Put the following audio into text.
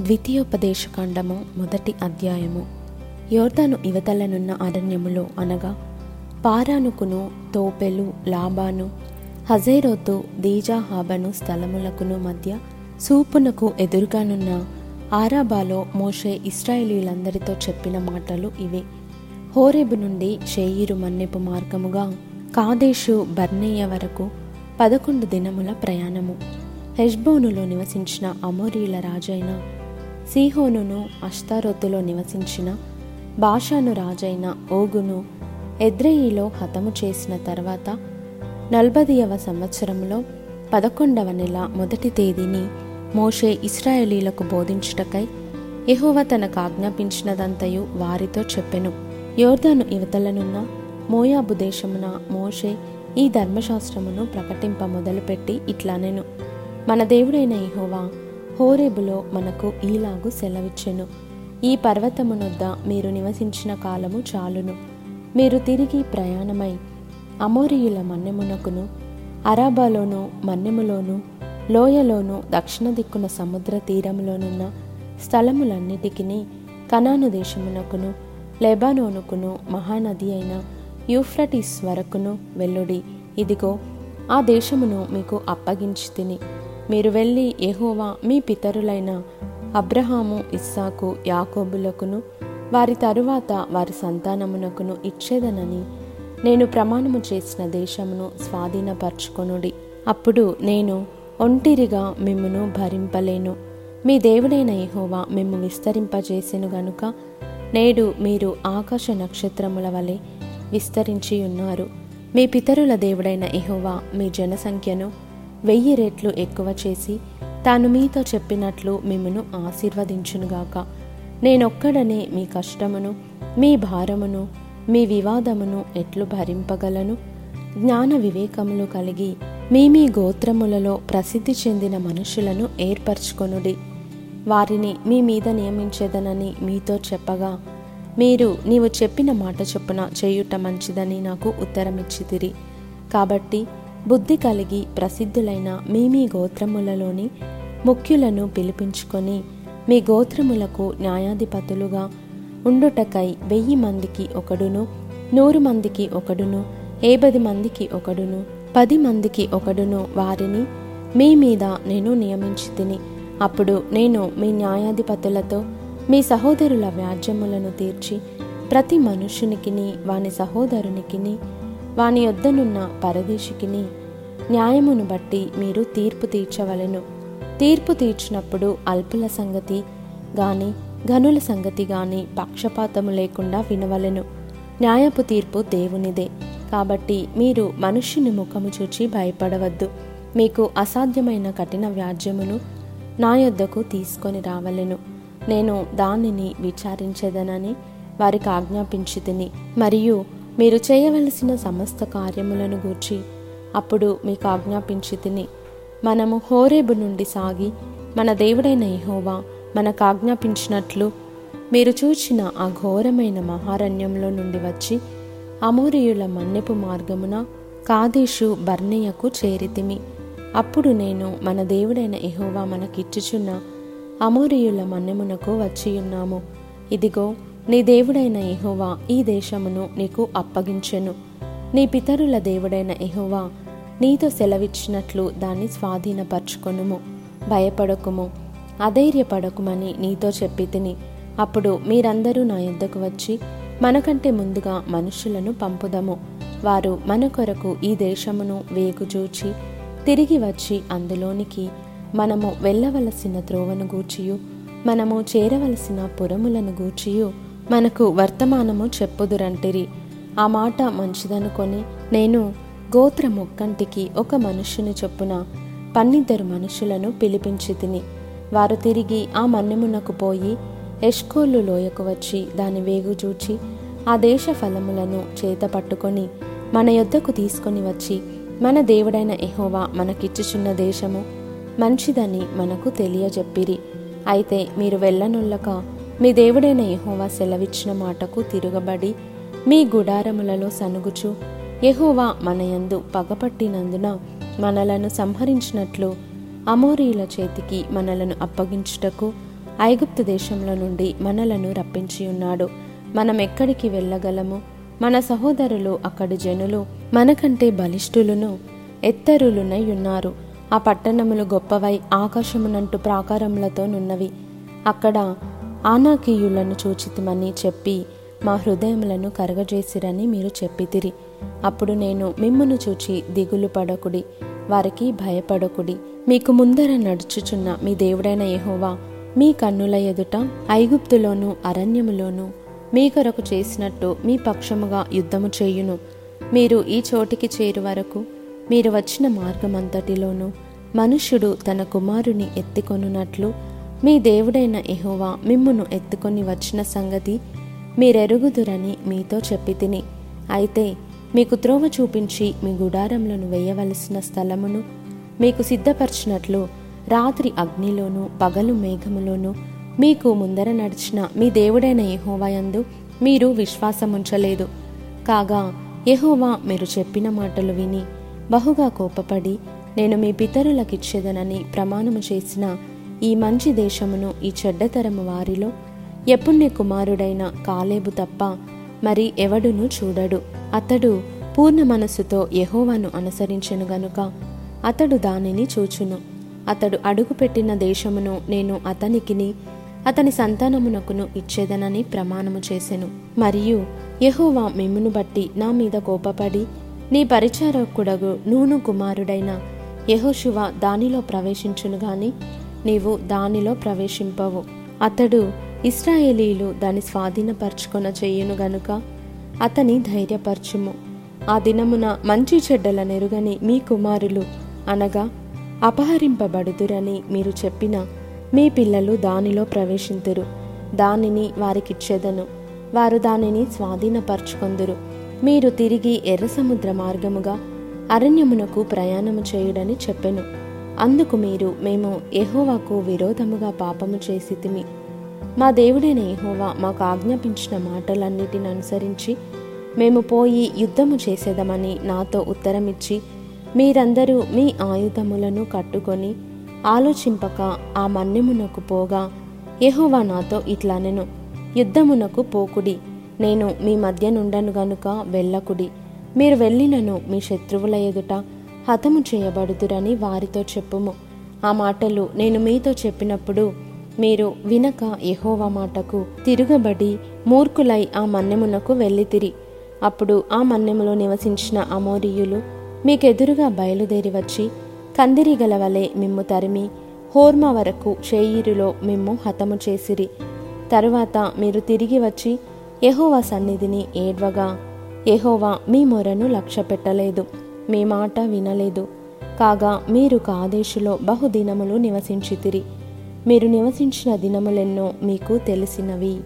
ద్వితీయోపదేశకాండము మొదటి అధ్యాయము. యోర్దాను ఇవతలనున్న అరణ్యములో అనగా పారానుకును తోపెలు లాబాను హజేరోతు దీజాహాబను స్థలములకును మధ్య సూపునకు ఎదురుగానున్న ఆరాబాలో మోషే ఇస్రాయేలీలందరితో చెప్పిన మాటలు ఇవే. హోరేబు నుండి షేయిరు మన్నెపు మార్గముగా కాదేశు బర్నేయ వరకు పదకొండు దినముల ప్రయాణము. హెష్బోనులో నివసించిన అమోరీల రాజైన సీహోనును అష్టారొద్దులో నివసించిన బాషాను రాజైన ఓగును ఎద్రెయిలో హతము చేసిన తర్వాత నల్బదియవ సంవత్సరంలో పదకొండవ నెల మొదటి తేదీని మోషే ఇస్రాయేలీలకు బోధించుటకై యెహోవ తనకు ఆజ్ఞాపించినదంతయు వారితో చెప్పెను. యోర్ధాను యువతలనున్న మోయాబు దేశమున మోషే ఈ ధర్మశాస్త్రమును ప్రకటింప మొదలుపెట్టి ఇట్లానెను. మన దేవుడైన యహోవా హోరేబులో మనకు ఈలాగు సెలవిచ్చెను. ఈ పర్వతమునొద్ద మీరు నివసించిన కాలము చాలును. మీరు తిరిగి ప్రయాణమై అమోరియుల మన్నెమునకును అరాబాలోను మన్నెములోను లోయలోను దక్షిణ దిక్కున సముద్ర తీరములోనున్న స్థలములన్నిటికీ కనాను దేశమునకును లెబానోనుకును మహానది అయిన యూఫ్రటిస్ వరకును వెల్లుడి ఇదిగో ఆ దేశమును మీకు అప్పగించి తిని. మీరు వెళ్ళి ఎహోవా మీ పితరులైన అబ్రహాము ఇస్సాకు యాకోబులకును వారి తరువాత వారి సంతానమునకును ఇచ్చేదనని నేను ప్రమాణము చేసిన దేశమును స్వాధీనపరచుకొనుడి. అప్పుడు నేను ఒంటిరిగా మిమ్మును భరింపలేను. మీ దేవుడైన ఎహోవా మిమ్ము విస్తరింపజేసెను గనుక నేడు మీరు ఆకాశ నక్షత్రముల వలె విస్తరించి ఉన్నారు. మీ పితరుల దేవుడైన ఎహోవా మీ జనసంఖ్యను వెయ్యి రెట్లు ఎక్కువ చేసి తాను మీతో చెప్పినట్లు మిమ్మను ఆశీర్వదించునుగాక. నేనొక్కడనే మీ కష్టమును మీ భారమును మీ వివాదమును ఎట్లు భరింపగలను? జ్ఞాన వివేకములు కలిగి మీ మీ గోత్రములలో ప్రసిద్ధి చెందిన మనుషులను ఏర్పరచుకొనుడి. వారిని మీ మీద నియమించేదనని మీతో చెప్పగా మీరు నీవు చెప్పిన మాట చొప్పున చేయుట మంచిదని నాకు ఉత్తరమిచ్చితిరి. కాబట్టి బుద్ధి కలిగి ప్రసిద్ధులైన మీ మీ గోత్రములలోని ముఖ్యులను పిలిపించుకొని మీ గోత్రములకు న్యాయాధిపతులుగా ఉండుటకై వెయ్యి మందికి ఒకడును నూరు మందికి ఒకడును ఏబది మందికి ఒకడును పది మందికి ఒకడును వారిని మీ మీద నేను నియమించి తిని అప్పుడు నేను మీ న్యాయాధిపతులతో మీ సహోదరుల వ్యాజ్యములను తీర్చి ప్రతి మనుషునికిని వాని సహోదరునికిని వాని యొద్దనున్న పరదేశికిని న్యాయమును బట్టి మీరు తీర్పు తీర్చవలెను. తీర్పు తీర్చినప్పుడు అల్పుల సంగతి గాని ఘనుల సంగతి గాని పక్షపాతము లేకుండా వినవలెను. న్యాయపు తీర్పు దేవునిదే. కాబట్టి మీరు మనుష్యుని ముఖము చూచి భయపడవద్దు. మీకు అసాధ్యమైన కఠిన వ్యాజ్యమును నా యొద్దకు తీసుకొని రావలెను. నేను దానిని విచారించేదనని వారికి ఆజ్ఞాపించి తిని మరియు మీరు చేయవలసిన సమస్త కార్యములను గూర్చి అప్పుడు మీకు ఆజ్ఞాపించి తిని మనము హోరేబు నుండి సాగి మన దేవుడైన ఇహోవా మనకు ఆజ్ఞాపించినట్లు మీరు చూచిన ఆ ఘోరమైన మహారణ్యంలో నుండి వచ్చి అమోరియుల మన్నెపు మార్గమున కాదేశు బర్నేయకు చేరితిమి. అప్పుడు నేను మన దేవుడైన ఇహోవా మనకిచ్చుచున్న అమోరియుల మన్నెమునకు వచ్చియున్నాము. ఇదిగో నీ దేవుడైన ఎహోవా ఈ దేశమును నీకు అప్పగించెను. నీ పితరుల దేవుడైన ఎహోవా నీతో సెలవిచ్చినట్లు దాన్ని స్వాధీనపరచుకొనుము. భయపడకుము అధైర్యపడకుమని నీతో చెప్పి తిని అప్పుడు మీరందరూ నా యొద్దకు వచ్చి మనకంటే ముందుగా మనుషులను పంపుదము. వారు మన కొరకు ఈ దేశమును వేగుచూచి తిరిగి వచ్చి అందులోనికి మనము వెళ్ళవలసిన త్రోవను గూర్చియు మనము చేరవలసిన పురములను గూర్చియు మనకు వర్తమానము చెప్పుదురంటిరి. ఆ మాట మంచిదనుకొని నేను గోత్ర ముక్కంటికి ఒక మనుష్యుని చొప్పున పన్నిద్దరు మనుషులను పిలిపించి తిని వారు తిరిగి ఆ మన్నెమునకు పోయి ఎష్కోళ్ళు లోయకు వచ్చి దాని వేగు చూచి ఆ దేశ ఫలములను చేత పట్టుకొని మన యొద్దకు తీసుకొని వచ్చి మన దేవుడైన ఎహోవా మనకిచ్చుచున్న దేశము మంచిదని మనకు తెలియజెప్పిరి. అయితే మీరు వెళ్ళనుల్లక మీ దేవుడైన యహోవా సెలవిచ్చిన మాటకు తిరగబడి మీ గుడారములలో సనుగుచు. యహోవా మనయందు పగపట్టినందున మనలను సంహరించినట్లు అమోరీల చేతికి మనలను అప్పగించుటకు ఐగుప్తు దేశంలో నుండి మనలను రప్పించి ఉన్నాడు. మనం ఎక్కడికి వెళ్ళగలము? మన సహోదరులు అక్కడి జనులు మనకంటే బలిష్ఠులును ఎత్తరులునై ఉన్నారు. ఆ పట్టణములు గొప్పవై ఆకాశమునంటు ప్రాకారములతో నున్నవి. అక్కడ ఆనాకీయులను చూచితమని చెప్పి మా హృదయములను కరగజేసిరని మీరు చెప్పితిరి. అప్పుడు నేను మిమ్మును చూచి దిగులు పడకుడి వారికి భయపడకుడి. మీకు ముందర నడుచుచున్న మీ దేవుడైన యహోవా మీ కన్నుల ఎదుట ఐగుప్తులోను అరణ్యములోను మీ కొరకు చేసినట్టు మీ పక్షముగా యుద్ధము చేయును. మీరు ఈ చోటికి చేరు వరకు మీరు వచ్చిన మార్గమంతటిలోనూ మనుష్యుడు తన కుమారుని ఎత్తికొనున్నట్లు మీ దేవుడైన ఎహోవా మిమ్మును ఎత్తుకొని వచ్చిన సంగతి మీరెరుగుదురని మీతో చెప్పి తిని. అయితే మీకు త్రోవ చూపించి మీ గుడారంలోను వేయవలసిన స్థలమును మీకు సిద్ధపరిచినట్లు రాత్రి అగ్నిలోను పగలు మేఘములోను మీకు ముందర నడిచిన మీ దేవుడైన యహోవాయందు మీరు విశ్వాసముంచలేదు. కాగా యహోవా మీరు చెప్పిన మాటలు విని బహుగా కోపపడి నేను మీ పితరులకిచ్చేదనని ప్రమాణము చేసిన ఈ మంచి దేశమును ఈ చెడ్డతరము వారిలో ఎపుణ్య కుమారుడైన కాలేబు తప్ప మరి ఎవడును చూడడు. అతడు పూర్ణ మనస్సుతో యహోవాను అనుసరించెను గనుక అతడు దానిని చూచును. అతడు అడుగుపెట్టిన దేశమును నేను అతనికిని అతని సంతానమునకును ఇచ్చేదనని ప్రమాణము చేసెను. మరియు యహోవా మిమ్మును బట్టి నా మీద కోపపడి నీ పరిచారకుడగు నూను కుమారుడైన యెహోషువ దానిలో ప్రవేశించును గాని నీవు దానిలో ప్రవేశింపవు. అతడు ఇస్రాయేలీలు దాని స్వాధీనపరచుకొన చెయ్యును గనుక అతని ధైర్యపరచుము. ఆ దినమున మంచి చెడ్డల నెరుగని మీ కుమారులు అనగా అపహరింపబడుదురని మీరు చెప్పిన మీ పిల్లలు దానిలో ప్రవేశింతురు. దానిని వారికిచ్చేదను. వారు దానిని స్వాధీనపరచుకొందురు. మీరు తిరిగి ఎర్ర సముద్ర మార్గముగా అరణ్యమునకు ప్రయాణము చేయుడని చెప్పెను. అందుకు మీరు మేము ఎహోవాకు విరోధముగా పాపము చేసితిమి మా దేవుడైన ఎహోవా మాకు ఆజ్ఞాపించిన మాటలన్నిటిని అనుసరించి మేము పోయి యుద్ధము చేసేదమని నాతో ఉత్తరమిచ్చి మీరందరూ మీ ఆయుధములను కట్టుకొని ఆలోచింపక ఆ మన్యమునకు పోగా ఎహోవా నాతో ఇట్లానెను యుద్ధమునకు పోకుడి నేను మీ మధ్య నుండను గనుక వెళ్ళకుడి. మీరు వెళ్ళినను మీ శత్రువుల ఎదుట. హతము చేయబడుదురని వారితో చెప్పుము. ఆ మాటలు నేను మీతో చెప్పినప్పుడు మీరు వినక ఎహోవా మాటకు తిరుగబడి మూర్ఖులై ఆ మన్నెమునకు వెళ్ళితిరి. అప్పుడు ఆ మన్నెములో నివసించిన అమోరియులు మీకెదురుగా బయలుదేరి వచ్చి కందిరిగల వలె మిమ్ము తరిమి హోర్మ వరకు షేయిరులో మిమ్ము హతము చేసిరి. తరువాత మీరు తిరిగి వచ్చి యహోవా సన్నిధిని ఏడ్వగా యహోవా మీ మొరను లక్ష్యపెట్టలేదు. మీ మాట వినలేదు. కాగా మీరు కాదేశులో బహుదినములు నివసించితిరి. మీరు నివసించిన దినములెన్నో మీకు తెలిసినవి.